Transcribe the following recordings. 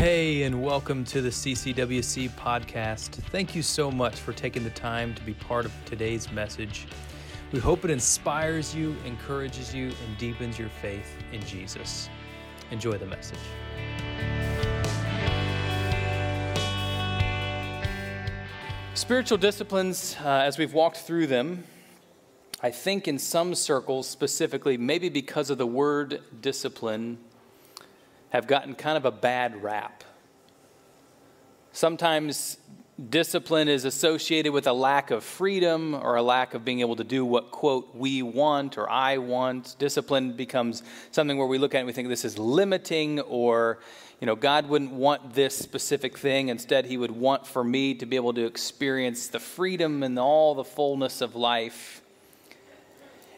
Hey, and welcome to the CCWC podcast. Thank you so much for taking the time to be part of today's message. We hope it inspires you, encourages you, and deepens your faith in Jesus. Enjoy the message. Spiritual disciplines, uh, as we've walked through them, I think in some circles specifically, maybe because of the word discipline, have gotten kind of a bad rap. Sometimes discipline is associated with a lack of freedom or a lack of being able to do what, quote, we want or I want. Discipline becomes something where we look at it and we think this is limiting or, you know, God wouldn't want this specific thing. Instead, He would want for me to be able to experience the freedom and all the fullness of life.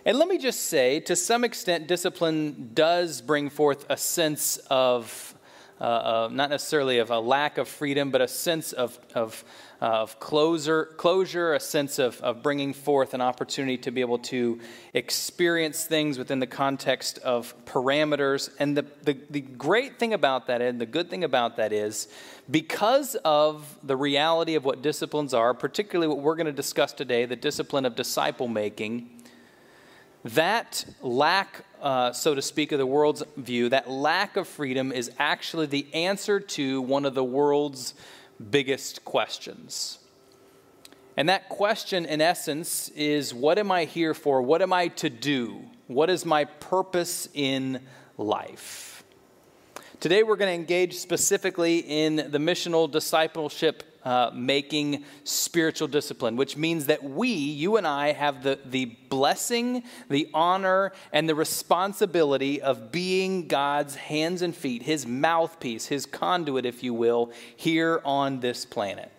And let me just say, to some extent, discipline does bring forth a sense of uh, uh, not necessarily of a lack of freedom, but a sense of, of, uh, of closure, closure, a sense of, of bringing forth an opportunity to be able to experience things within the context of parameters. And the, the, the great thing about that, and the good thing about that is, because of the reality of what disciplines are, particularly what we're going to discuss today, the discipline of disciple making, that lack, uh, so to speak, of the world's view, that lack of freedom is actually the answer to one of the world's biggest questions. And that question, in essence, is what am I here for? What am I to do? What is my purpose in life? Today, we're going to engage specifically in the missional discipleship uh, making spiritual discipline, which means that we, you and I, have the, the blessing, the honor, and the responsibility of being God's hands and feet, his mouthpiece, his conduit, if you will, here on this planet.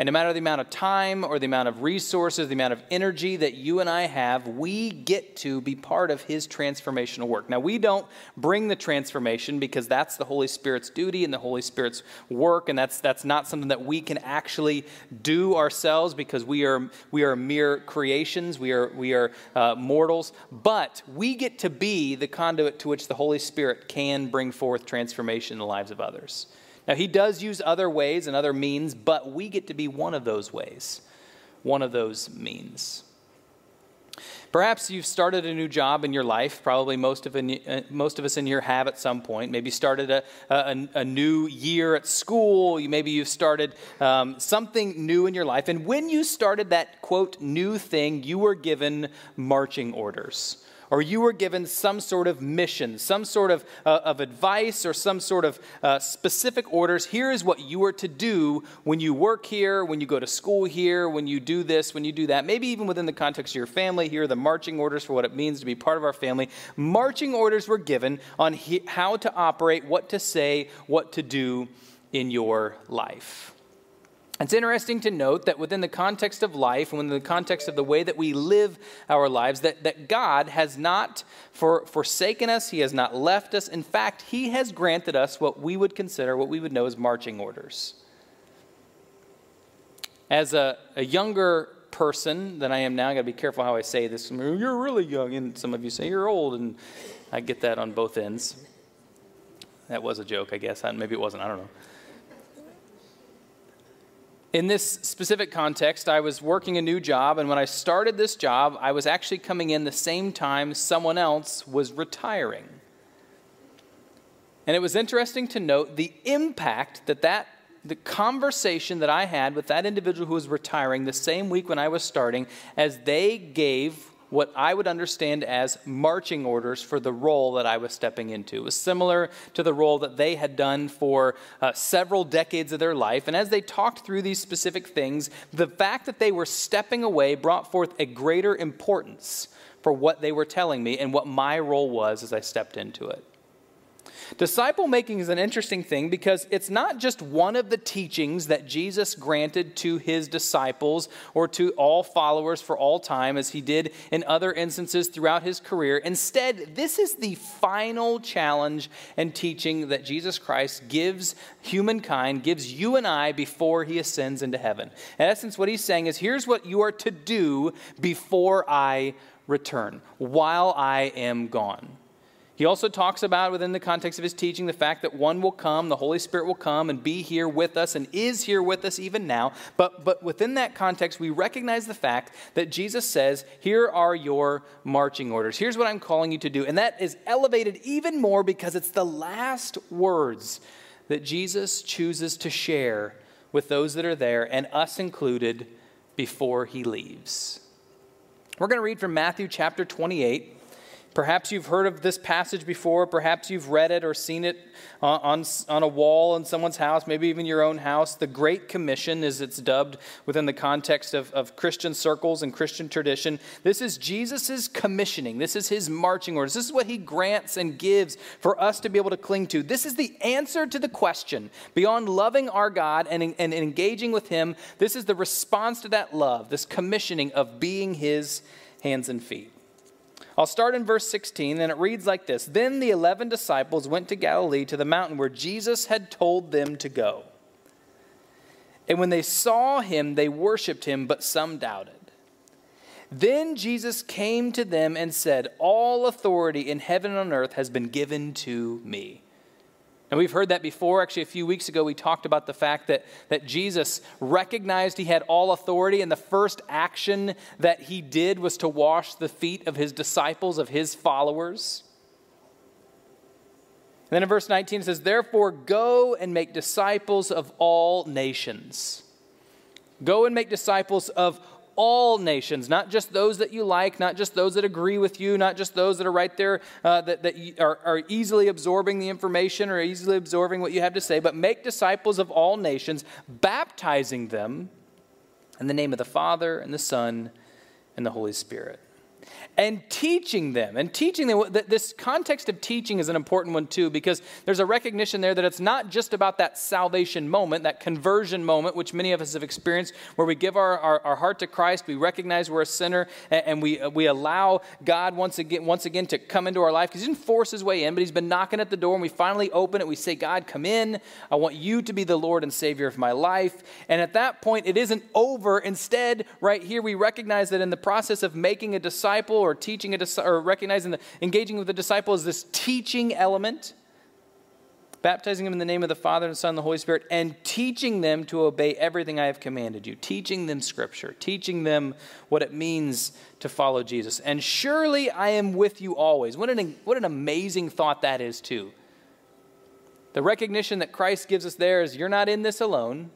And no matter the amount of time or the amount of resources, the amount of energy that you and I have, we get to be part of His transformational work. Now, we don't bring the transformation because that's the Holy Spirit's duty and the Holy Spirit's work, and that's, that's not something that we can actually do ourselves because we are, we are mere creations, we are, we are uh, mortals. But we get to be the conduit to which the Holy Spirit can bring forth transformation in the lives of others. Now, he does use other ways and other means, but we get to be one of those ways, one of those means. Perhaps you've started a new job in your life. Probably most of, uh, most of us in here have at some point. Maybe started a, a, a new year at school. Maybe you've started um, something new in your life. And when you started that, quote, new thing, you were given marching orders or you were given some sort of mission, some sort of, uh, of advice, or some sort of uh, specific orders. Here is what you are to do when you work here, when you go to school here, when you do this, when you do that. Maybe even within the context of your family, here are the marching orders for what it means to be part of our family. Marching orders were given on he- how to operate, what to say, what to do in your life. It's interesting to note that within the context of life and within the context of the way that we live our lives, that, that God has not for, forsaken us, He has not left us. In fact, He has granted us what we would consider, what we would know as marching orders. As a, a younger person than I am now, I gotta be careful how I say this. You're really young, and some of you say you're old, and I get that on both ends. That was a joke, I guess. Maybe it wasn't, I don't know. In this specific context, I was working a new job, and when I started this job, I was actually coming in the same time someone else was retiring. And it was interesting to note the impact that that the conversation that I had with that individual who was retiring the same week when I was starting as they gave what I would understand as marching orders for the role that I was stepping into. It was similar to the role that they had done for uh, several decades of their life. And as they talked through these specific things, the fact that they were stepping away brought forth a greater importance for what they were telling me and what my role was as I stepped into it. Disciple making is an interesting thing because it's not just one of the teachings that Jesus granted to his disciples or to all followers for all time, as he did in other instances throughout his career. Instead, this is the final challenge and teaching that Jesus Christ gives humankind, gives you and I before he ascends into heaven. In essence, what he's saying is here's what you are to do before I return, while I am gone. He also talks about, within the context of his teaching, the fact that one will come, the Holy Spirit will come and be here with us and is here with us even now. But, but within that context, we recognize the fact that Jesus says, Here are your marching orders. Here's what I'm calling you to do. And that is elevated even more because it's the last words that Jesus chooses to share with those that are there, and us included, before he leaves. We're going to read from Matthew chapter 28 Perhaps you've heard of this passage before. Perhaps you've read it or seen it uh, on, on, on, a wall in someone's house, maybe even your own house. The Great Commission, as it's dubbed within the context of, of Christian circles and Christian tradition. This is Jesus' commissioning. This is his marching orders. This is what he grants and gives for us to be able to cling to. This is the answer to the question. Beyond loving our God and, and engaging with him, this is the response to that love, this commissioning of being his hands and feet. I'll start in verse 16, and it reads like this Then the eleven disciples went to Galilee to the mountain where Jesus had told them to go. And when they saw him, they worshiped him, but some doubted. Then Jesus came to them and said, All authority in heaven and on earth has been given to me. And we've heard that before. Actually, a few weeks ago, we talked about the fact that, that Jesus recognized he had all authority, and the first action that he did was to wash the feet of his disciples, of his followers. And then in verse 19, it says, Therefore, go and make disciples of all nations. Go and make disciples of all nations, not just those that you like, not just those that agree with you, not just those that are right there uh, that, that are, are easily absorbing the information or easily absorbing what you have to say, but make disciples of all nations, baptizing them in the name of the Father and the Son and the Holy Spirit and teaching them. And teaching them, this context of teaching is an important one too, because there's a recognition there that it's not just about that salvation moment, that conversion moment, which many of us have experienced, where we give our, our, our heart to Christ, we recognize we're a sinner, and, and we, uh, we allow God once again, once again to come into our life, because He didn't force His way in, but He's been knocking at the door, and we finally open it. We say, God, come in. I want you to be the Lord and Savior of my life. And at that point, it isn't over. Instead, right here, we recognize that in the process of making a disciple or teaching a or recognizing the engaging with the disciple is this teaching element baptizing them in the name of the Father and the Son and the Holy Spirit, and teaching them to obey everything I have commanded you, teaching them Scripture, teaching them what it means to follow Jesus. And surely I am with you always. What an, what an amazing thought that is, too. The recognition that Christ gives us there is you're not in this alone.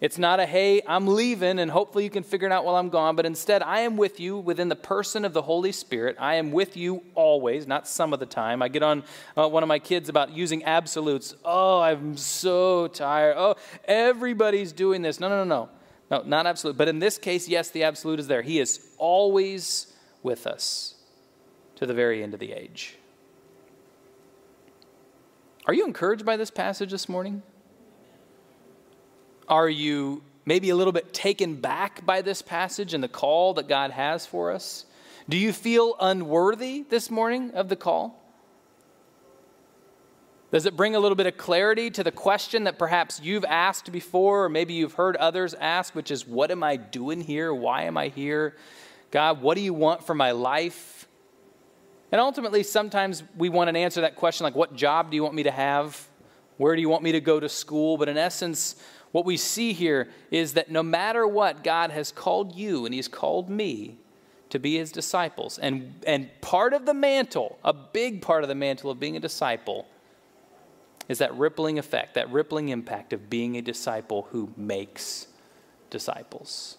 It's not a, hey, I'm leaving and hopefully you can figure it out while I'm gone, but instead, I am with you within the person of the Holy Spirit. I am with you always, not some of the time. I get on uh, one of my kids about using absolutes. Oh, I'm so tired. Oh, everybody's doing this. No, no, no, no. No, not absolute. But in this case, yes, the absolute is there. He is always with us to the very end of the age. Are you encouraged by this passage this morning? Are you maybe a little bit taken back by this passage and the call that God has for us? Do you feel unworthy this morning of the call? Does it bring a little bit of clarity to the question that perhaps you've asked before, or maybe you've heard others ask, which is, What am I doing here? Why am I here? God, what do you want for my life? And ultimately, sometimes we want an answer to that question like, What job do you want me to have? Where do you want me to go to school? But in essence, what we see here is that no matter what, God has called you and He's called me to be His disciples. And, and part of the mantle, a big part of the mantle of being a disciple, is that rippling effect, that rippling impact of being a disciple who makes disciples.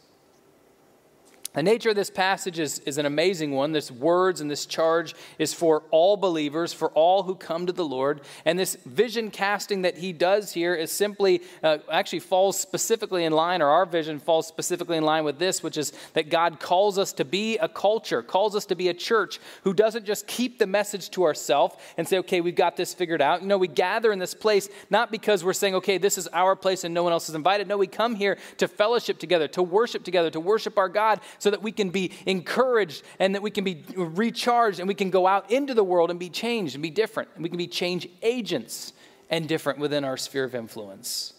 The nature of this passage is, is an amazing one. This words and this charge is for all believers, for all who come to the Lord. And this vision casting that he does here is simply, uh, actually falls specifically in line, or our vision falls specifically in line with this, which is that God calls us to be a culture, calls us to be a church who doesn't just keep the message to ourselves and say, okay, we've got this figured out. You know, we gather in this place not because we're saying, okay, this is our place and no one else is invited. No, we come here to fellowship together, to worship together, to worship our God so that we can be encouraged and that we can be recharged and we can go out into the world and be changed and be different. And we can be change agents and different within our sphere of influence.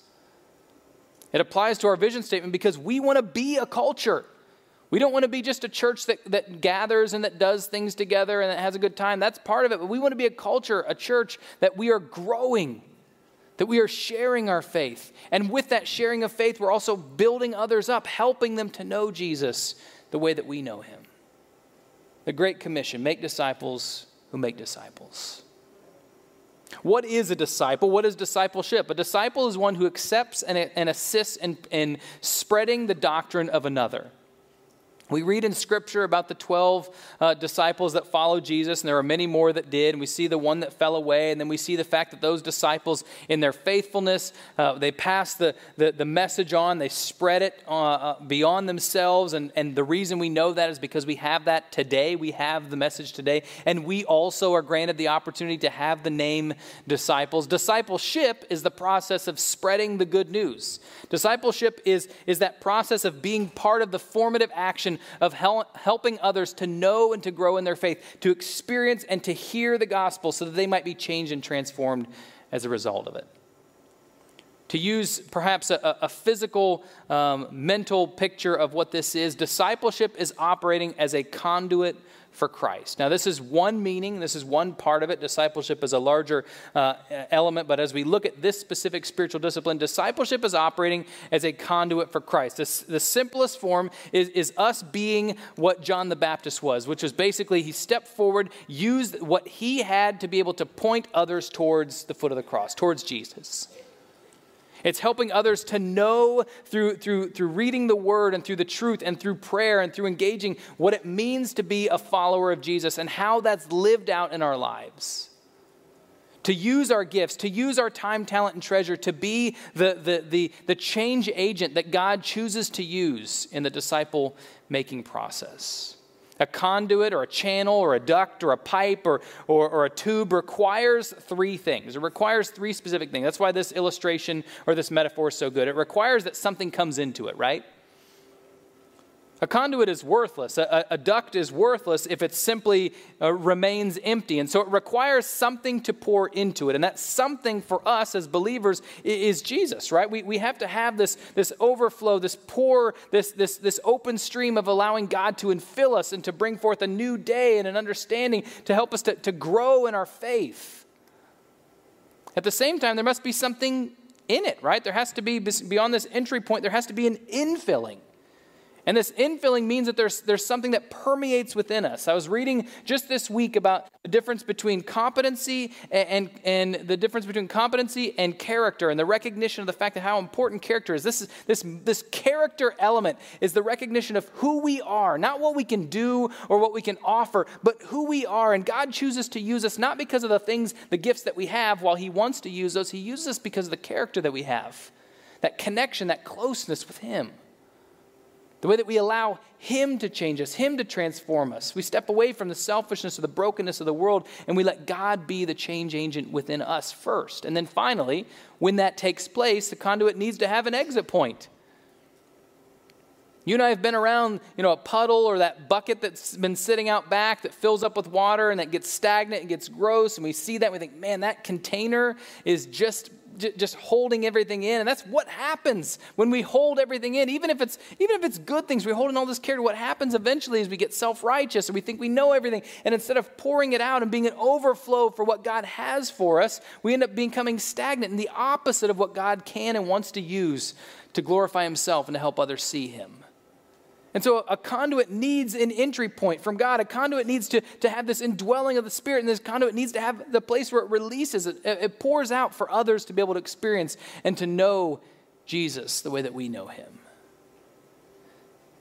It applies to our vision statement because we want to be a culture. We don't want to be just a church that, that gathers and that does things together and that has a good time. That's part of it. But we want to be a culture, a church that we are growing, that we are sharing our faith. And with that sharing of faith, we're also building others up, helping them to know Jesus the way that we know him. The Great Commission make disciples who make disciples. What is a disciple? What is discipleship? A disciple is one who accepts and, and assists in, in spreading the doctrine of another. We read in Scripture about the 12 uh, disciples that followed Jesus, and there are many more that did. And we see the one that fell away, and then we see the fact that those disciples, in their faithfulness, uh, they passed the, the, the, message on, they spread it uh, uh, beyond themselves. And, and the reason we know that is because we have that today. We have the message today. And we also are granted the opportunity to have the name disciples. Discipleship is the process of spreading the good news. Discipleship is, is that process of being part of the formative action of hel- helping others to know and to grow in their faith, to experience and to hear the gospel so that they might be changed and transformed as a result of it. To use perhaps a, a physical, um, mental picture of what this is, discipleship is operating as a conduit for Christ. Now, this is one meaning, this is one part of it. Discipleship is a larger uh, element, but as we look at this specific spiritual discipline, discipleship is operating as a conduit for Christ. This, the simplest form is, is us being what John the Baptist was, which was basically he stepped forward, used what he had to be able to point others towards the foot of the cross, towards Jesus. It's helping others to know through, through, through reading the word and through the truth and through prayer and through engaging what it means to be a follower of Jesus and how that's lived out in our lives. To use our gifts, to use our time, talent, and treasure to be the, the, the, the change agent that God chooses to use in the disciple making process. A conduit or a channel or a duct or a pipe or, or, or, a tube requires three things. It requires three specific things. That's why this illustration or this metaphor is so good. It requires that something comes into it, right? A conduit is worthless. A, a, duct is worthless if it simply uh, remains empty. And so it requires something to pour into it. And that something for us as believers is, Jesus, right? We, we have to have this, this overflow, this pour, this, this, this open stream of allowing God to infill us and to bring forth a new day and an understanding to help us to, to grow in our faith. At the same time, there must be something in it, right? There has to be, beyond this entry point, there has to be an infilling. And this infilling means that there's, there's something that permeates within us. I was reading just this week about the difference between competency and, and, and, the difference between competency and character and the recognition of the fact that how important character is. This, is this, this character element is the recognition of who we are, not what we can do or what we can offer, but who we are. And God chooses to use us not because of the things, the gifts that we have while He wants to use us, He uses us because of the character that we have, that connection, that closeness with Him. The way that we allow Him to change us, Him to transform us. We step away from the selfishness or the brokenness of the world and we let God be the change agent within us first. And then finally, when that takes place, the conduit needs to have an exit point. You and I have been around, you know, a puddle or that bucket that's been sitting out back that fills up with water and that gets stagnant and gets gross, and we see that and we think, man, that container is just just holding everything in. And that's what happens when we hold everything in. Even if it's, even if it's good things, we hold in all this care. to What happens eventually is we get self righteous and we think we know everything. And instead of pouring it out and being an overflow for what God has for us, we end up becoming stagnant and the opposite of what God can and wants to use to glorify Himself and to help others see Him. And so a conduit needs an entry point from God. A conduit needs to, to have this indwelling of the Spirit, and this conduit needs to have the place where it releases, it, it pours out for others to be able to experience and to know Jesus the way that we know him.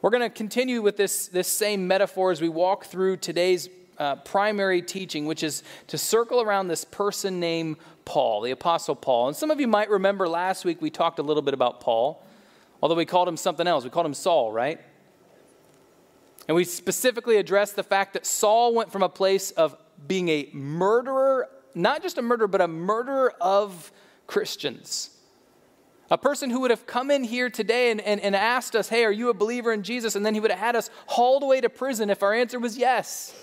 We're going to continue with this, this same metaphor as we walk through today's uh, primary teaching, which is to circle around this person named Paul, the Apostle Paul. And some of you might remember last week we talked a little bit about Paul, although we called him something else. We called him Saul, right? And we specifically addressed the fact that Saul went from a place of being a murderer, not just a murderer, but a murderer of Christians. A person who would have come in here today and, and, and asked us, Hey, are you a believer in Jesus? And then he would have had us hauled away to prison if our answer was yes.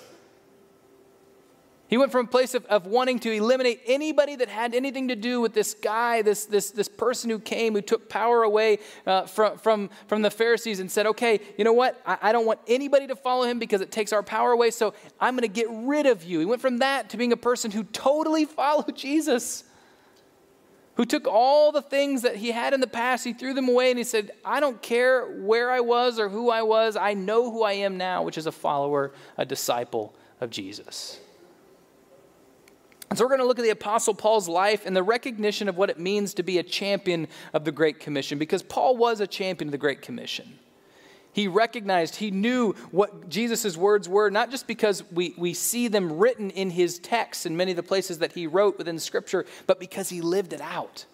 He went from a place of, of wanting to eliminate anybody that had anything to do with this guy, this, this, this person who came, who took power away uh, from, from, from the Pharisees and said, okay, you know what? I, I don't want anybody to follow him because it takes our power away, so I'm going to get rid of you. He went from that to being a person who totally followed Jesus, who took all the things that he had in the past, he threw them away, and he said, I don't care where I was or who I was, I know who I am now, which is a follower, a disciple of Jesus. And so we're going to look at the Apostle Paul's life and the recognition of what it means to be a champion of the Great Commission, because Paul was a champion of the Great Commission. He recognized, he knew what Jesus' words were, not just because we, we see them written in his texts in many of the places that he wrote within Scripture, but because he lived it out.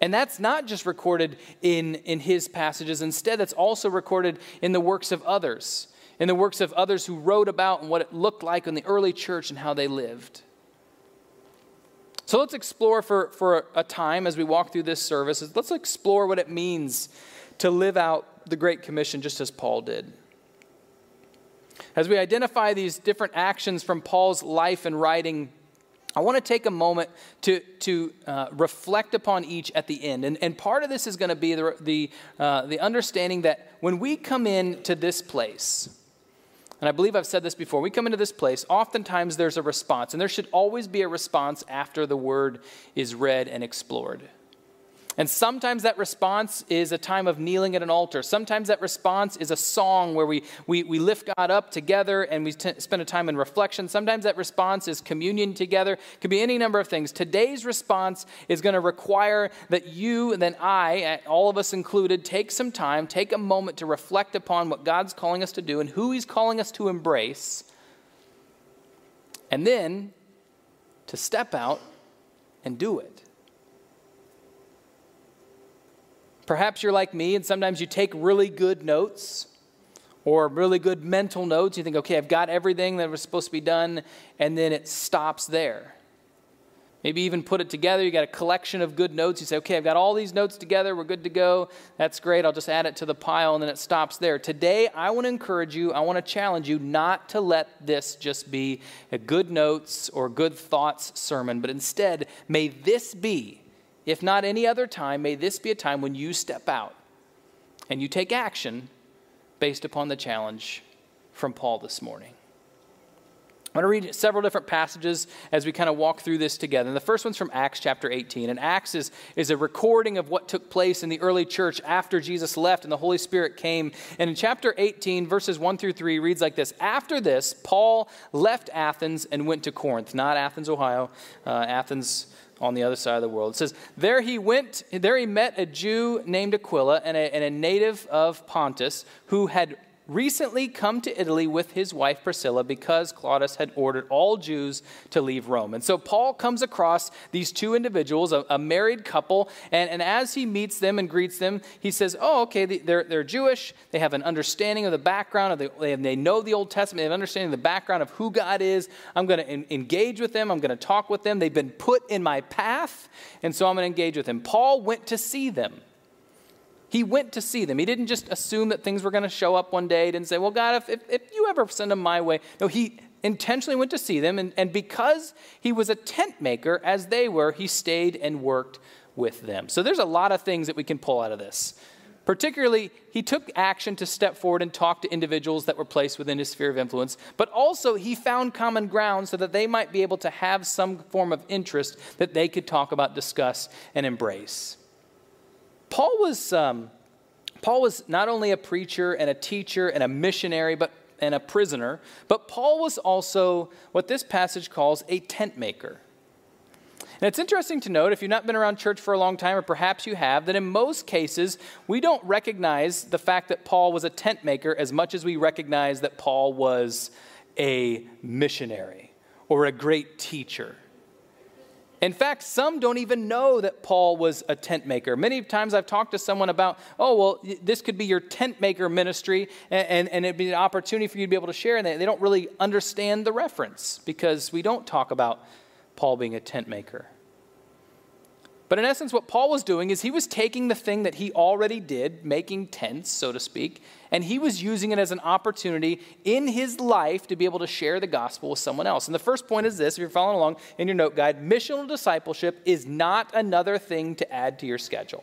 And that's not just recorded in, in his passages. Instead, that's also recorded in the works of others, in the works of others who wrote about and what it looked like in the early church and how they lived. So let's explore for, for a time as we walk through this service, let's explore what it means to live out the Great Commission just as Paul did. As we identify these different actions from Paul's life and writing, I want to take a moment to, to uh, reflect upon each at the end. And, and part of this is going to be the, the, uh, the understanding that when we come in to this place, and I believe I've said this before, we come into this place, oftentimes there's a response, and there should always be a response after the word is read and explored. And sometimes that response is a time of kneeling at an altar. Sometimes that response is a song where we, we, we lift God up together and we t- spend a time in reflection. Sometimes that response is communion together. It could be any number of things. Today's response is going to require that you and then I, all of us included, take some time, take a moment to reflect upon what God's calling us to do and who He's calling us to embrace. And then to step out and do it. Perhaps you're like me, and sometimes you take really good notes or really good mental notes. You think, okay, I've got everything that was supposed to be done, and then it stops there. Maybe even put it together. You got a collection of good notes. You say, okay, I've got all these notes together. We're good to go. That's great. I'll just add it to the pile, and then it stops there. Today, I want to encourage you, I want to challenge you not to let this just be a good notes or good thoughts sermon, but instead, may this be if not any other time, may this be a time when you step out and you take action based upon the challenge from Paul this morning. I'm going to read several different passages as we kind of walk through this together. And the first one's from Acts chapter 18. And Acts is, is a recording of what took place in the early church after Jesus left and the Holy Spirit came. And in chapter 18, verses 1 through 3, reads like this After this, Paul left Athens and went to Corinth, not Athens, Ohio, uh, Athens on the other side of the world. It says, There he went, there he met a Jew named Aquila and a, and a native of Pontus who had recently come to Italy with his wife Priscilla because Claudius had ordered all Jews to leave Rome. And so Paul comes across these two individuals, a, a married couple, and, and as he meets them and greets them, he says, Oh, okay, they're, they're Jewish. They have an understanding of the background, of the, they, they know the Old Testament, they have an understanding of the background of who God is. I'm going to engage with them, I'm going to talk with them. They've been put in my path, and so I'm going to engage with them. Paul went to see them. He went to see them. He didn't just assume that things were going to show up one day. He didn't say, Well, God, if, if, if you ever send them my way. No, he intentionally went to see them. And, and because he was a tent maker, as they were, he stayed and worked with them. So there's a lot of things that we can pull out of this. Particularly, he took action to step forward and talk to individuals that were placed within his sphere of influence, but also he found common ground so that they might be able to have some form of interest that they could talk about, discuss, and embrace. Paul was, um, Paul was not only a preacher and a teacher and a missionary, but and a prisoner, but Paul was also what this passage calls a tent maker. And it's interesting to note, if you've not been around church for a long time, or perhaps you have, that in most cases, we don't recognize the fact that Paul was a tent maker as much as we recognize that Paul was a missionary or a great teacher. In fact, some don't even know that Paul was a tent maker. Many times I've talked to someone about, oh, well, this could be your tent maker ministry, and, and, and, it'd be an opportunity for you to be able to share. And they, they don't really understand the reference because we don't talk about Paul being a tent maker. But in essence, what Paul was doing is he was taking the thing that he already did, making tents, so to speak, and he was using it as an opportunity in his life to be able to share the gospel with someone else. And the first point is this if you're following along in your note guide, missional discipleship is not another thing to add to your schedule.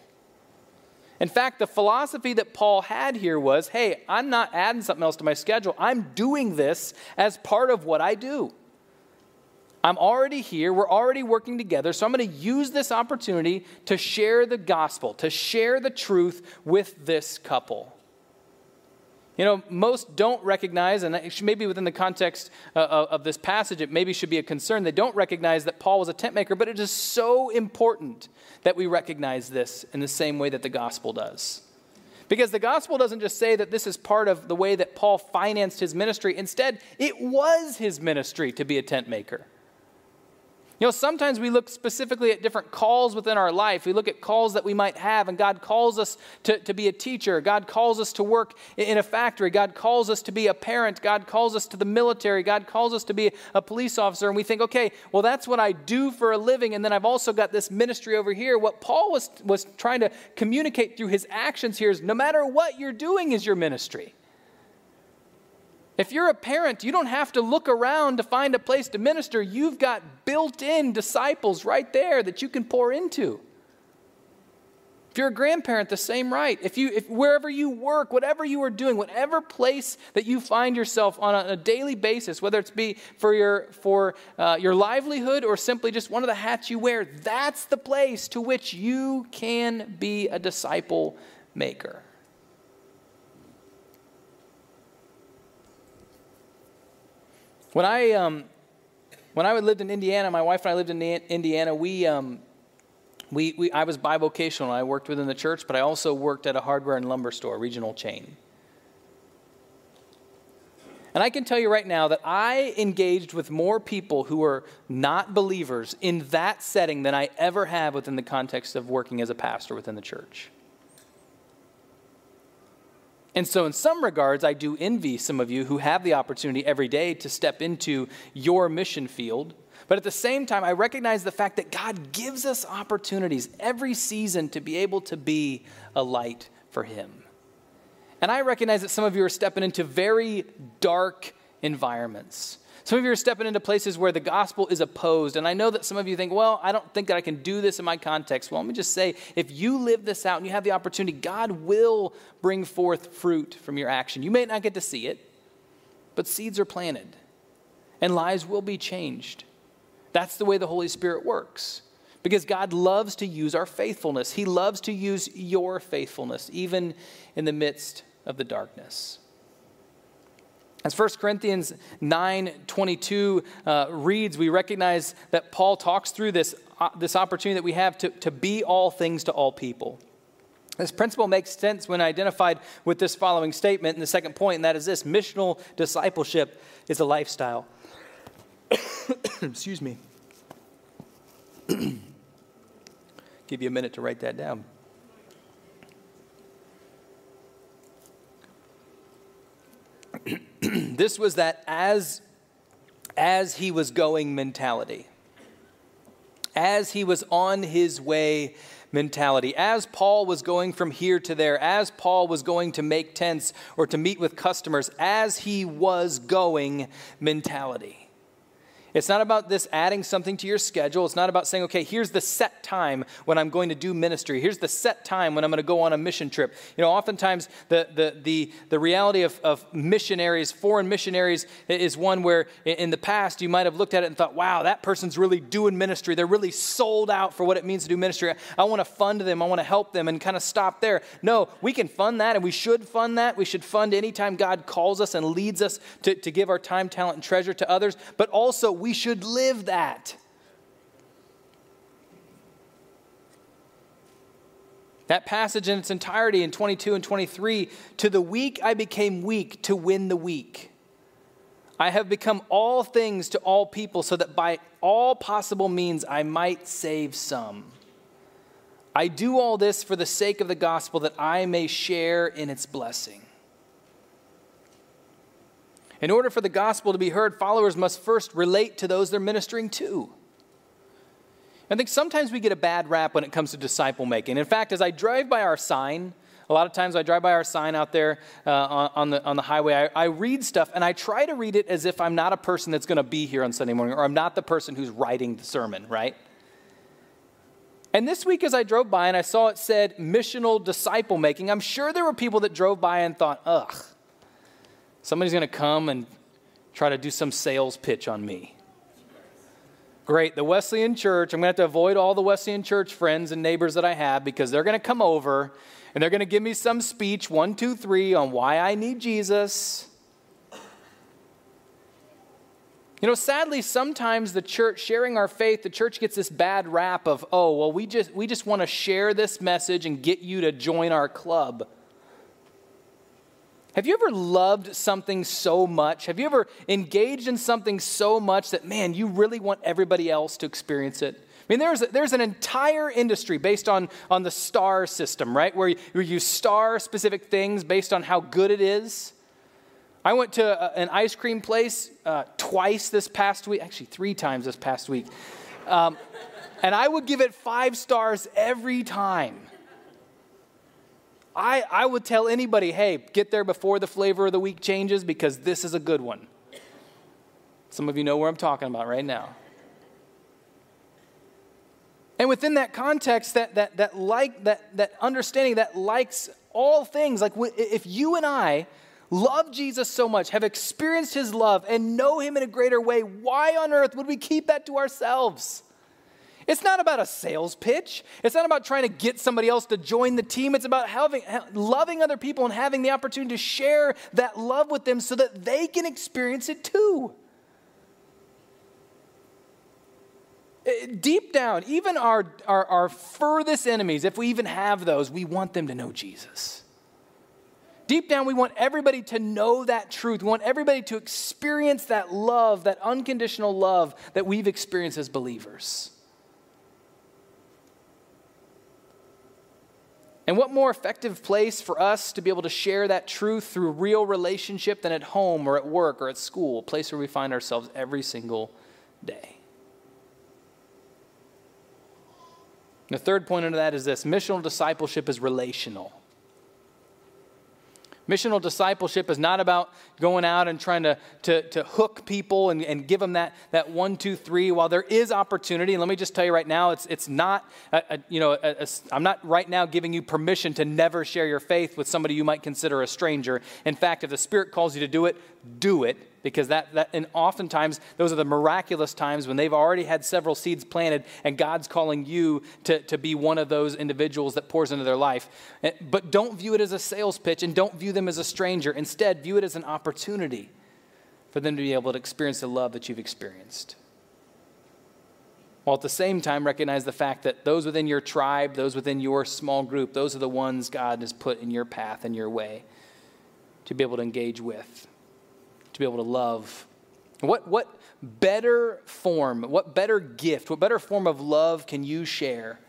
In fact, the philosophy that Paul had here was hey, I'm not adding something else to my schedule. I'm doing this as part of what I do. I'm already here. We're already working together. So I'm going to use this opportunity to share the gospel, to share the truth with this couple. You know, most don't recognize, and maybe within the context uh, of this passage, it maybe should be a concern. They don't recognize that Paul was a tent maker, but it is so important that we recognize this in the same way that the gospel does. Because the gospel doesn't just say that this is part of the way that Paul financed his ministry. Instead, it was his ministry to be a tent maker. You know, sometimes we look specifically at different calls within our life. We look at calls that we might have, and God calls us to, to be a teacher. God calls us to work in a factory. God calls us to be a parent. God calls us to the military. God calls us to be a police officer. And we think, okay, well, that's what I do for a living. And then I've also got this ministry over here. What Paul was, was trying to communicate through his actions here is no matter what you're doing is your ministry. If you're a parent, you don't have to look around to find a place to minister. You've got built in disciples right there that you can pour into. If you're a grandparent, the same right. If you, if wherever you work, whatever you are doing, whatever place that you find yourself on a, a daily basis, whether it's be for your for uh, your livelihood or simply just one of the hats you wear, that's the place to which you can be a disciple maker. When I, um, when I lived in Indiana, my wife and I lived in Indiana, we, um, we, we, I was bivocational. I worked within the church, but I also worked at a hardware and lumber store, regional chain. And I can tell you right now that I engaged with more people who were not believers in that setting than I ever have within the context of working as a pastor within the church. And so, in some regards, I do envy some of you who have the opportunity every day to step into your mission field. But at the same time, I recognize the fact that God gives us opportunities every season to be able to be a light for Him. And I recognize that some of you are stepping into very dark environments. Some of you are stepping into places where the gospel is opposed. And I know that some of you think, well, I don't think that I can do this in my context. Well, let me just say if you live this out and you have the opportunity, God will bring forth fruit from your action. You may not get to see it, but seeds are planted and lives will be changed. That's the way the Holy Spirit works. Because God loves to use our faithfulness. He loves to use your faithfulness, even in the midst of the darkness. As 1 Corinthians 9 22 uh, reads, we recognize that Paul talks through this, uh, this opportunity that we have to, to be all things to all people. This principle makes sense when identified with this following statement in the second point, and that is this missional discipleship is a lifestyle. Excuse me. Give you a minute to write that down. this was that as, as he was going mentality, as he was on his way mentality. As Paul was going from here to there, as Paul was going to make tents or to meet with customers, as he was going mentality. It's not about this adding something to your schedule. It's not about saying, okay, here's the set time when I'm going to do ministry. Here's the set time when I'm going to go on a mission trip. You know, oftentimes the, the, the, the reality of, of missionaries, foreign missionaries, is one where in the past you might have looked at it and thought, wow, that person's really doing ministry. They're really sold out for what it means to do ministry. I want to fund them. I want to help them and kind of stop there. No, we can fund that and we should fund that. We should fund anytime God calls us and leads us to, to give our time, talent, and treasure to others. But also, we should live that. That passage in its entirety in 22 and 23 to the weak I became weak to win the weak. I have become all things to all people so that by all possible means I might save some. I do all this for the sake of the gospel that I may share in its blessing. In order for the gospel to be heard, followers must first relate to those they're ministering to. I think sometimes we get a bad rap when it comes to disciple making. In fact, as I drive by our sign, a lot of times I drive by our sign out there uh, on, the, on the highway. I, I read stuff and I try to read it as if I'm not a person that's going to be here on Sunday morning or I'm not the person who's writing the sermon, right? And this week, as I drove by and I saw it said missional disciple making, I'm sure there were people that drove by and thought, ugh, somebody's going to come and try to do some sales pitch on me. Great, the Wesleyan Church, I'm going to have to avoid all the Wesleyan Church friends and neighbors that I have because they're going to come over and they're going to give me some speech, one, two, three, on why I need Jesus. You know, sadly, sometimes the church, sharing our faith, the church gets this bad rap of, oh, well, we just, we just want to share this message and get you to join our club. Have you ever loved something so much? Have you ever engaged in something so much that, man, you really want everybody else to experience it? I mean, there's, there's an entire industry based on, on the star system, right? Where you, where you star specific things based on how good it is. I went to a, an ice cream place uh, twice this past week, actually, three times this past week. Um, and I would give it five stars every time. I, I would tell anybody, hey, get there before the flavor of the week changes because this is a good one. Some of you know where I'm talking about right now. And within that context, that, that, that like, that, that understanding that likes all things, like if you and I love Jesus so much, have experienced his love, and know him in a greater way, why on earth would we keep that to ourselves? It's not about a sales pitch. It's not about trying to get somebody else to join the team. It's about having, loving other people and having the opportunity to share that love with them so that they can experience it too. Eh, deep down, even our, our, our furthest enemies, if we even have those, we want them to know Jesus. Deep down, we want everybody to know that truth. We want everybody to experience that love, that unconditional love that we've experienced as believers. And what more effective place for us to be able to share that truth through real relationship than at home or at work or at school, a place where we find ourselves every single day? The third point under that is this missional discipleship is relational. Missional discipleship is not about going out and trying to, to, to hook people and, and give them that, that one, two, three. While there is opportunity, let me just tell you right now, it's, it's not, a, a, you know, I'm not right now giving you permission to never share your faith with somebody you might consider a stranger. In fact, if the Spirit calls you to do it, do it because that, that and oftentimes those are the miraculous times when they've already had several seeds planted and god's calling you to, to be one of those individuals that pours into their life. Eh, but don't view it as a sales pitch and don't view them as a stranger. Instead view it as an opportunity for them to be able to experience the love that you've experienced. While at the same time recognize the fact that those within your tribe those within your small group those are the ones god has put in your path and your way to be able to engage with to be able to love. What, what better form, what better gift, what better form of love can you share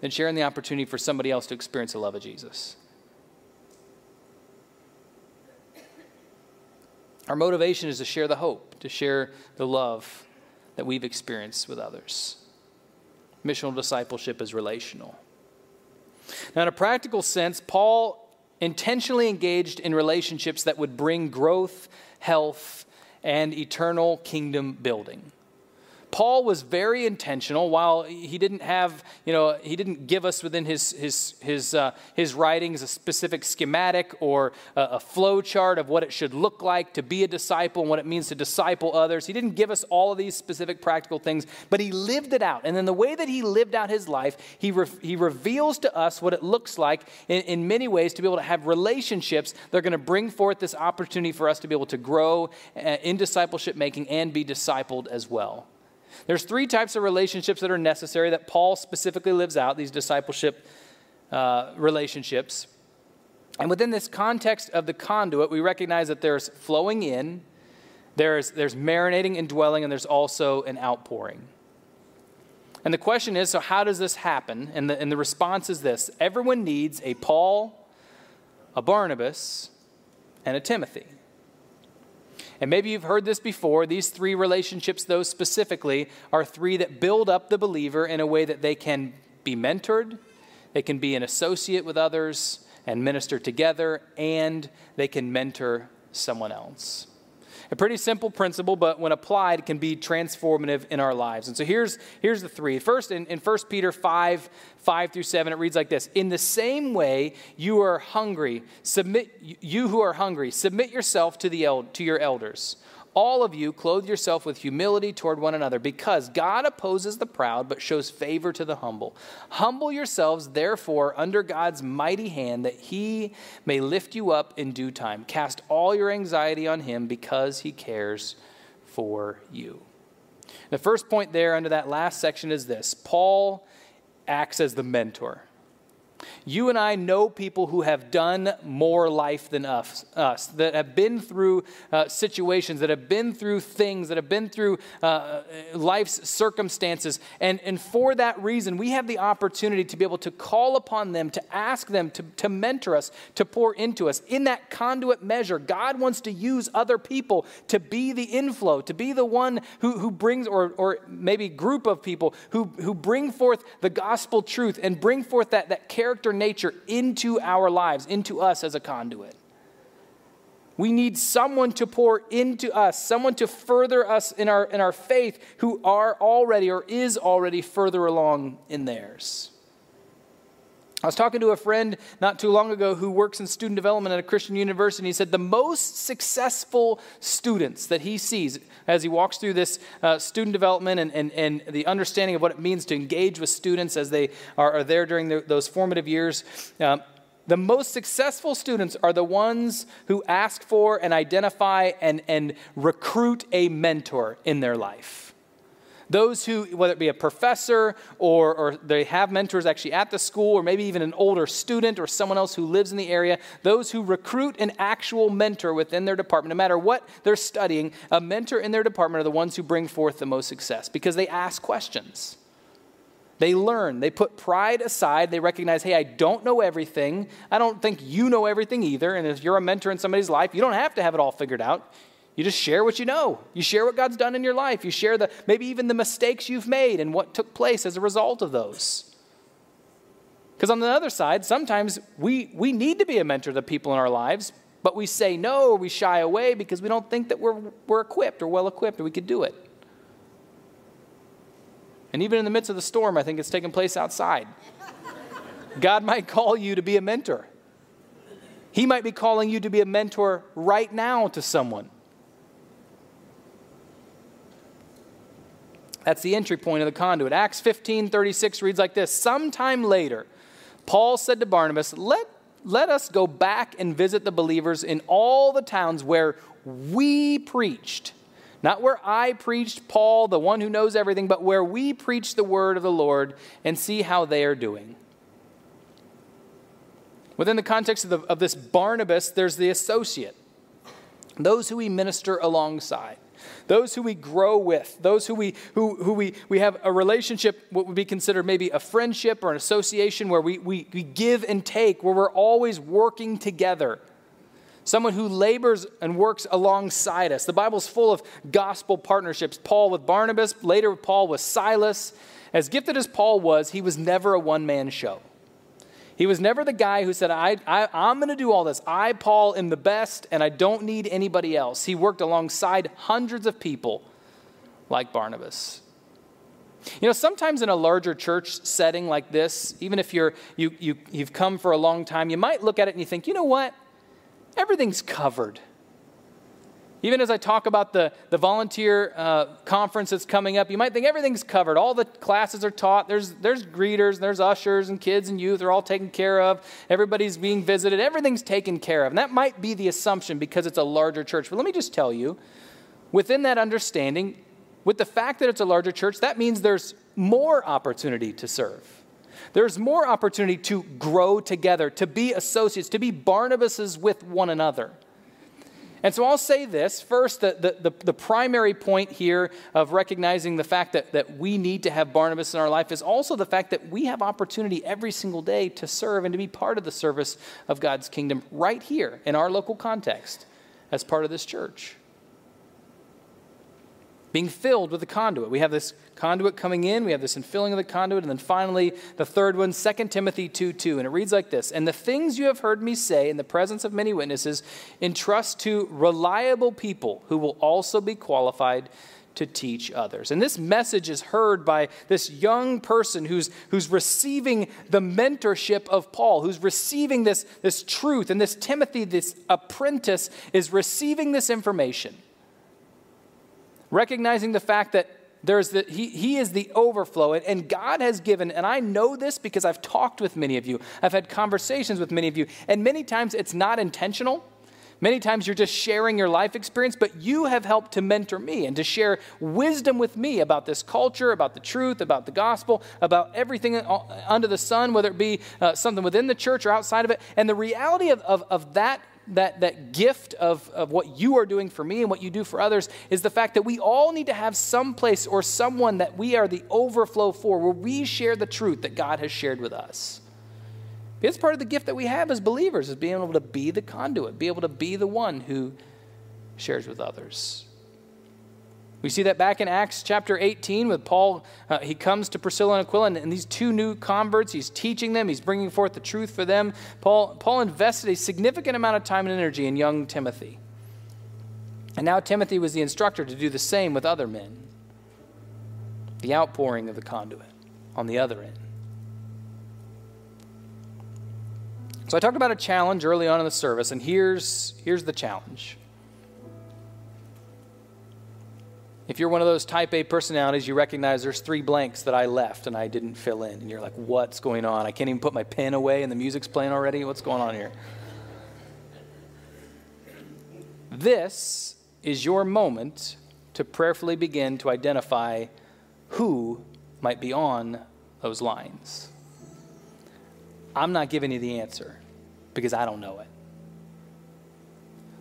than sharing the opportunity for somebody else to experience the love of Jesus? Our motivation is to share the hope, to share the love that we've experienced with others. Missional discipleship is relational. Now, in a practical sense, Paul intentionally engaged in relationships that would bring growth, health, and eternal kingdom building. Paul was very intentional. While he didn't have, you know, he didn't give us within his his his uh, his writings a specific schematic or a, a flow chart of what it should look like to be a disciple and what it means to disciple others. He didn't give us all of these specific practical things, but he lived it out. And in the way that he lived out his life, he re- he reveals to us what it looks like in, in many ways to be able to have relationships that are going to bring forth this opportunity for us to be able to grow uh, in discipleship making and be discipled as well. There's three types of relationships that are necessary that Paul specifically lives out, these discipleship uh, relationships. And within this context of the conduit, we recognize that there's flowing in, there's, there's marinating and dwelling, and there's also an outpouring. And the question is so, how does this happen? And the, and the response is this everyone needs a Paul, a Barnabas, and a Timothy. And maybe you've heard this before. These three relationships, those specifically, are three that build up the believer in a way that they can be mentored, they can be an associate with others and minister together, and they can mentor someone else. A pretty simple principle, but when applied, can be transformative in our lives. And so here's, here's the three. First, in, in 1 Peter 5, 5 through 7, it reads like this In the same way you are hungry, submit you who are hungry, submit yourself to, the el- to your elders. All of you clothe yourself with humility toward one another, because God opposes the proud but shows favor to the humble. Humble yourselves, therefore, under God's mighty hand, that he may lift you up in due time. Cast all your anxiety on him, because he cares for you. The first point there under that last section is this Paul acts as the mentor. You and I know people who have done more life than us, us that have been through uh, situations, that have been through things, that have been through uh, life's circumstances. And, and for that reason, we have the opportunity to be able to call upon them, to ask them to, to mentor us, to pour into us. In that conduit measure, God wants to use other people to be the inflow, to be the one who, who brings, or, or maybe group of people who, who bring forth the gospel truth and bring forth that, that character character nature into our lives, into us as a conduit. We need someone to pour into us, someone to further us in our, in our faith who are already or is already further along in theirs. I was talking to a friend not too long ago who works in student development at a Christian university. He said the most successful students that he sees as he walks through this uh, student development and, and, and the understanding of what it means to engage with students as they are, are there during the, those formative years. Um, the most successful students are the ones who ask for and identify and, and recruit a mentor in their life. Those who, whether it be a professor or, or they have mentors actually at the school, or maybe even an older student or someone else who lives in the area, those who recruit an actual mentor within their department, no matter what they're studying, a mentor in their department are the ones who bring forth the most success because they ask questions. They learn. They put pride aside. They recognize, hey, I don't know everything. I don't think you know everything either. And if you're a mentor in somebody's life, you don't have to have it all figured out. You just share what you know. You share what God's done in your life. You share the maybe even the mistakes you've made and what took place as a result of those. Because on the other side, sometimes we, we need to be a mentor to people in our lives, but we say no or we shy away because we don't think that we're, we're equipped or well equipped or we could do it. And even in the midst of the storm, I think it's taking place outside. God might call you to be a mentor. He might be calling you to be a mentor right now to someone. That's the entry point of the conduit. Acts 15 36 reads like this Sometime later, Paul said to Barnabas, Let, let us go back and visit the believers in all the towns where we preached. Not where I preached, Paul, the one who knows everything, but where we preach the word of the Lord and see how they are doing. Within the context of, the, of this Barnabas, there's the associate, those who we minister alongside those who we grow with, those who we, who, who we, we have a relationship, what would be considered maybe a friendship or an association where we, we, we give and take, where we're always working together. Someone who labors and works alongside us. The Bible's full of gospel partnerships. Paul with Barnabas, later Paul with Silas. As gifted as Paul was, he was never a one man show. He was never the guy who said, I, I, I'm going to do all this. I, Paul, am the best, and I don't need anybody else. He worked alongside hundreds of people like Barnabas. You know, sometimes in a larger church setting like this, even if you're, you, you, you've come for a long time, you might look at it and you think, you know what? Everything's covered. Even as I talk about the, the volunteer uh, conference that's coming up, you might think everything's covered. All the classes are taught. There's, there's greeters, and there's ushers, and kids and youth are all taken care of. Everybody's being visited. Everything's taken care of. And that might be the assumption because it's a larger church. But let me just tell you within that understanding, with the fact that it's a larger church, that means there's more opportunity to serve. There's more opportunity to grow together, to be associates, to be Barnabases with one another. And so I'll say this first, the, the, the, primary point here of recognizing the fact that, that we need to have Barnabas in our life is also the fact that we have opportunity every single day to serve and to be part of the service of God's kingdom right here in our local context as part of this church. Being filled with the conduit. We have this conduit coming in, we have this infilling of the conduit, and then finally the third one, 2 Timothy 2 2. And it reads like this And the things you have heard me say in the presence of many witnesses, entrust to reliable people who will also be qualified to teach others. And this message is heard by this young person who's, who's receiving the mentorship of Paul, who's receiving this, this truth. And this Timothy, this apprentice, is receiving this information recognizing the fact that there's the, he, he is the overflow. And, and God has given, and I know this because I've talked with many of you, I've had conversations with many of you, and many times it's not intentional. Many times you're just sharing your life experience, but you have helped to mentor me and to share wisdom with me about this culture, about the truth, about the gospel, about everything under the sun, whether it be uh, something within the church or outside of it. And the reality of, of, of that that, that gift of, of what you are doing for me and what you do for others is the fact that we all need to have some place or someone that we are the overflow for, where we share the truth that God has shared with us. It's part of the gift that we have as believers, is being able to be the conduit, be able to be the one who shares with others. We see that back in Acts chapter 18 with Paul. Uh, he comes to Priscilla and Aquila, and, and, these two new converts, he's teaching them, he's bringing forth the truth for them. Paul, Paul invested a significant amount of time and energy in young Timothy. And now Timothy was the instructor to do the same with other men. The outpouring of the conduit on the other end. So I talked about a challenge early on in the service, and here's, here's the challenge. If you're one of those type A personalities, you recognize there's three blanks that I left and I didn't fill in. And you're like, what's going on? I can't even put my pen away and the music's playing already. What's going on here? This is your moment to prayerfully begin to identify who might be on those lines. I'm not giving you the answer because I don't know it.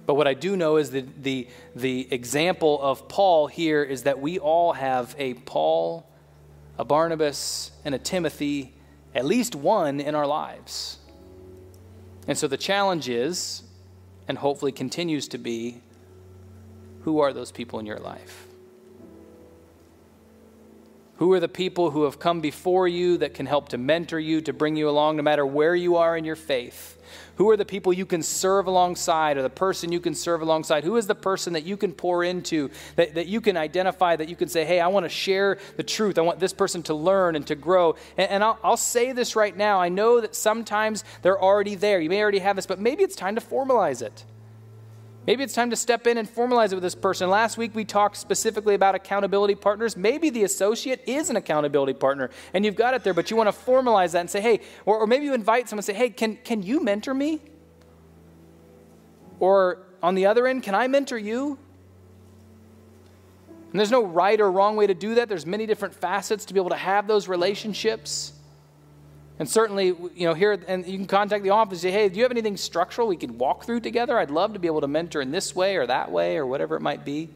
But what I do know is that the, the example of Paul here is that we all have a Paul, a Barnabas, and a Timothy, at least one in our lives. And so the challenge is, and hopefully continues to be, who are those people in your life? Who are the people who have come before you that can help to mentor you, to bring you along no matter where you are in your faith? Who are the people you can serve alongside or the person you can serve alongside? Who is the person that you can pour into, that, that you can identify, that you can say, hey, I want to share the truth. I want this person to learn and to grow. And, and I'll, I'll say this right now. I know that sometimes they're already there. You may already have this, but maybe it's time to formalize it. Maybe it's time to step in and formalize it with this person. Last week we talked specifically about accountability partners. Maybe the associate is an accountability partner and you've got it there, but you want to formalize that and say, hey, or, or maybe you invite someone and say, hey, can, can you mentor me? Or on the other end, can I mentor you? And there's no right or wrong way to do that. There's many different facets to be able to have those relationships. And certainly, you know, here, and you can contact the office and say, hey, do you have anything structural we could walk through together? I'd love to be able to mentor in this way or that way or whatever it might be.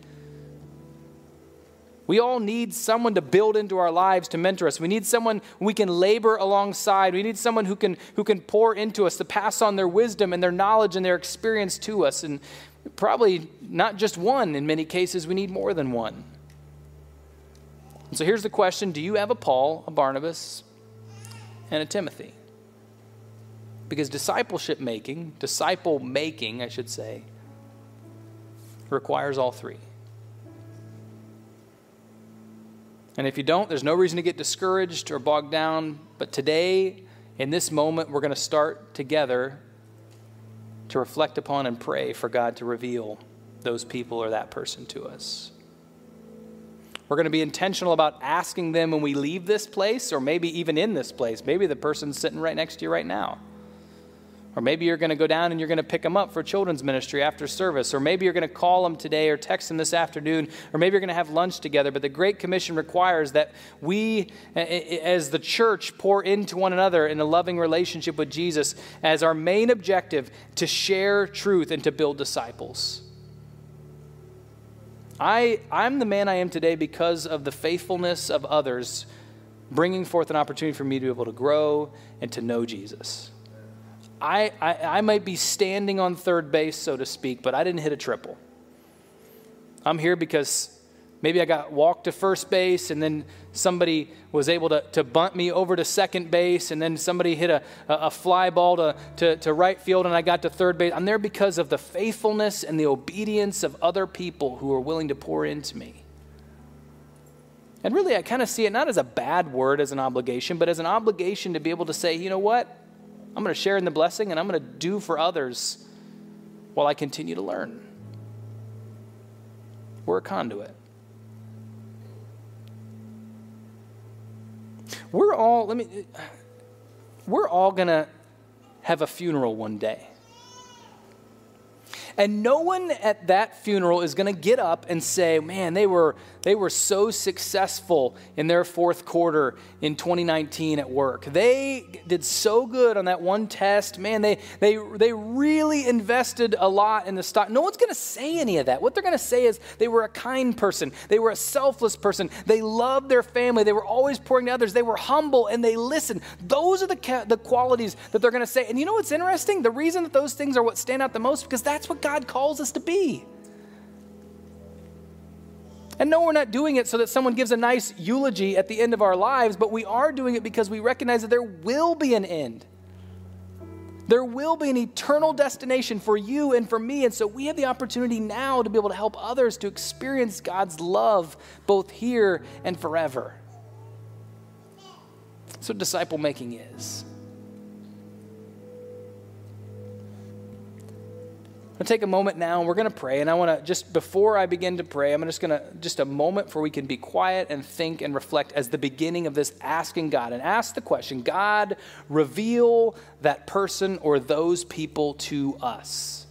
We all need someone to build into our lives to mentor us. We need someone we can labor alongside. We need someone who can, who can pour into us, to pass on their wisdom and their knowledge and their experience to us. And probably not just one, in many cases, we need more than one. And so here's the question Do you have a Paul, a Barnabas, and a Timothy. Because discipleship making, disciple making, I should say, requires all three. And if you don't, there's no reason to get discouraged or bogged down. But today, in this moment, we're going to start together to reflect upon and pray for God to reveal those people or that person to us. We're going to be intentional about asking them when we leave this place, or maybe even in this place. Maybe the person's sitting right next to you right now. Or maybe you're going to go down and you're going to pick them up for children's ministry after service. Or maybe you're going to call them today or text them this afternoon. Or maybe you're going to have lunch together. But the Great Commission requires that we, as the church, pour into one another in a loving relationship with Jesus as our main objective to share truth and to build disciples. I, I'm the man I am today because of the faithfulness of others bringing forth an opportunity for me to be able to grow and to know Jesus. I, I, I might be standing on third base, so to speak, but I didn't hit a triple. I'm here because maybe I got walked to first base and then somebody was able to, to bunt me over to second base and then somebody hit a, a, fly ball to, to, to right field and I got to third base. I'm there because of the faithfulness and the obedience of other people who are willing to pour into me. And really, I kind of see it not as a bad word as an obligation, but as an obligation to be able to say, you know what? I'm going to share in the blessing and I'm going to do for others while I continue to learn. We're a conduit. We're all, let me, we're all going to have a funeral one day. And no one at that funeral is going to get up and say, man, they were, they were so successful in their fourth quarter in 2019 at work. They did so good on that one test. Man, they, they, they really invested a lot in the stock. No one's going to say any of that. What they're going to say is they were a kind person, they were a selfless person, they loved their family, they were always pouring to others, they were humble, and they listened. Those are the, the qualities that they're going to say. And you know what's interesting? The reason that those things are what stand out the most because that's what God calls us to be. And no, we're not doing it so that someone gives a nice eulogy at the end of our lives, but we are doing it because we recognize that there will be an end. There will be an eternal destination for you and for me. And so we have the opportunity now to be able to help others to experience God's love both here and forever. That's what disciple making is. Going to take a moment now and we're going to pray. And I want to just before I begin to pray, I'm just going to just a moment for we can be quiet and think and reflect as the beginning of this asking God and ask the question God, reveal that person or those people to us.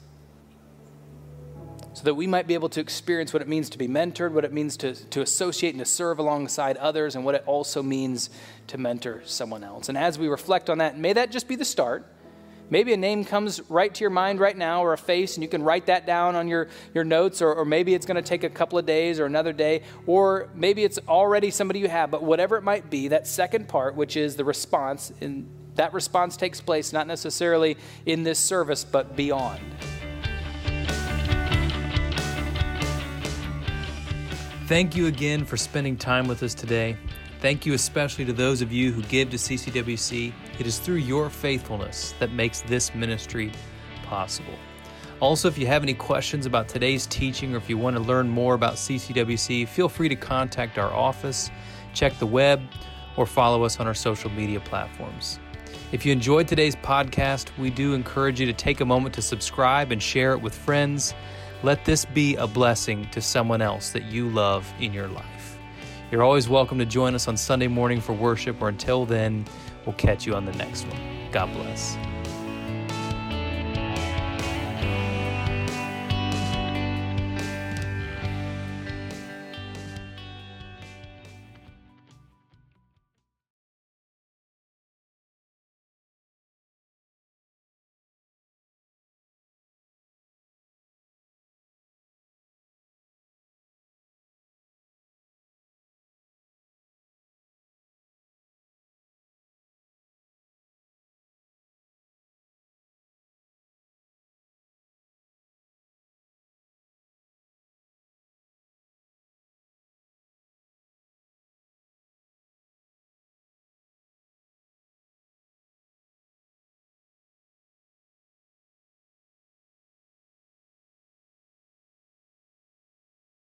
So that we might be able to experience what it means to be mentored, what it means to, to associate and to serve alongside others, and what it also means to mentor someone else. And as we reflect on that, may that just be the start Maybe a name comes right to your mind right now or a face, and you can write that down on your, your notes, or, or maybe it's going to take a couple of days or another day, or maybe it's already somebody you have. But whatever it might be, that second part, which is the response, and that response takes place not necessarily in this service, but beyond. Thank you again for spending time with us today. Thank you especially to those of you who give to CCWC. It is through your faithfulness that makes this ministry possible. Also, if you have any questions about today's teaching or if you want to learn more about CCWC, feel free to contact our office, check the web, or follow us on our social media platforms. If you enjoyed today's podcast, we do encourage you to take a moment to subscribe and share it with friends. Let this be a blessing to someone else that you love in your life. You're always welcome to join us on Sunday morning for worship, or until then, we'll catch you on the next one. God bless.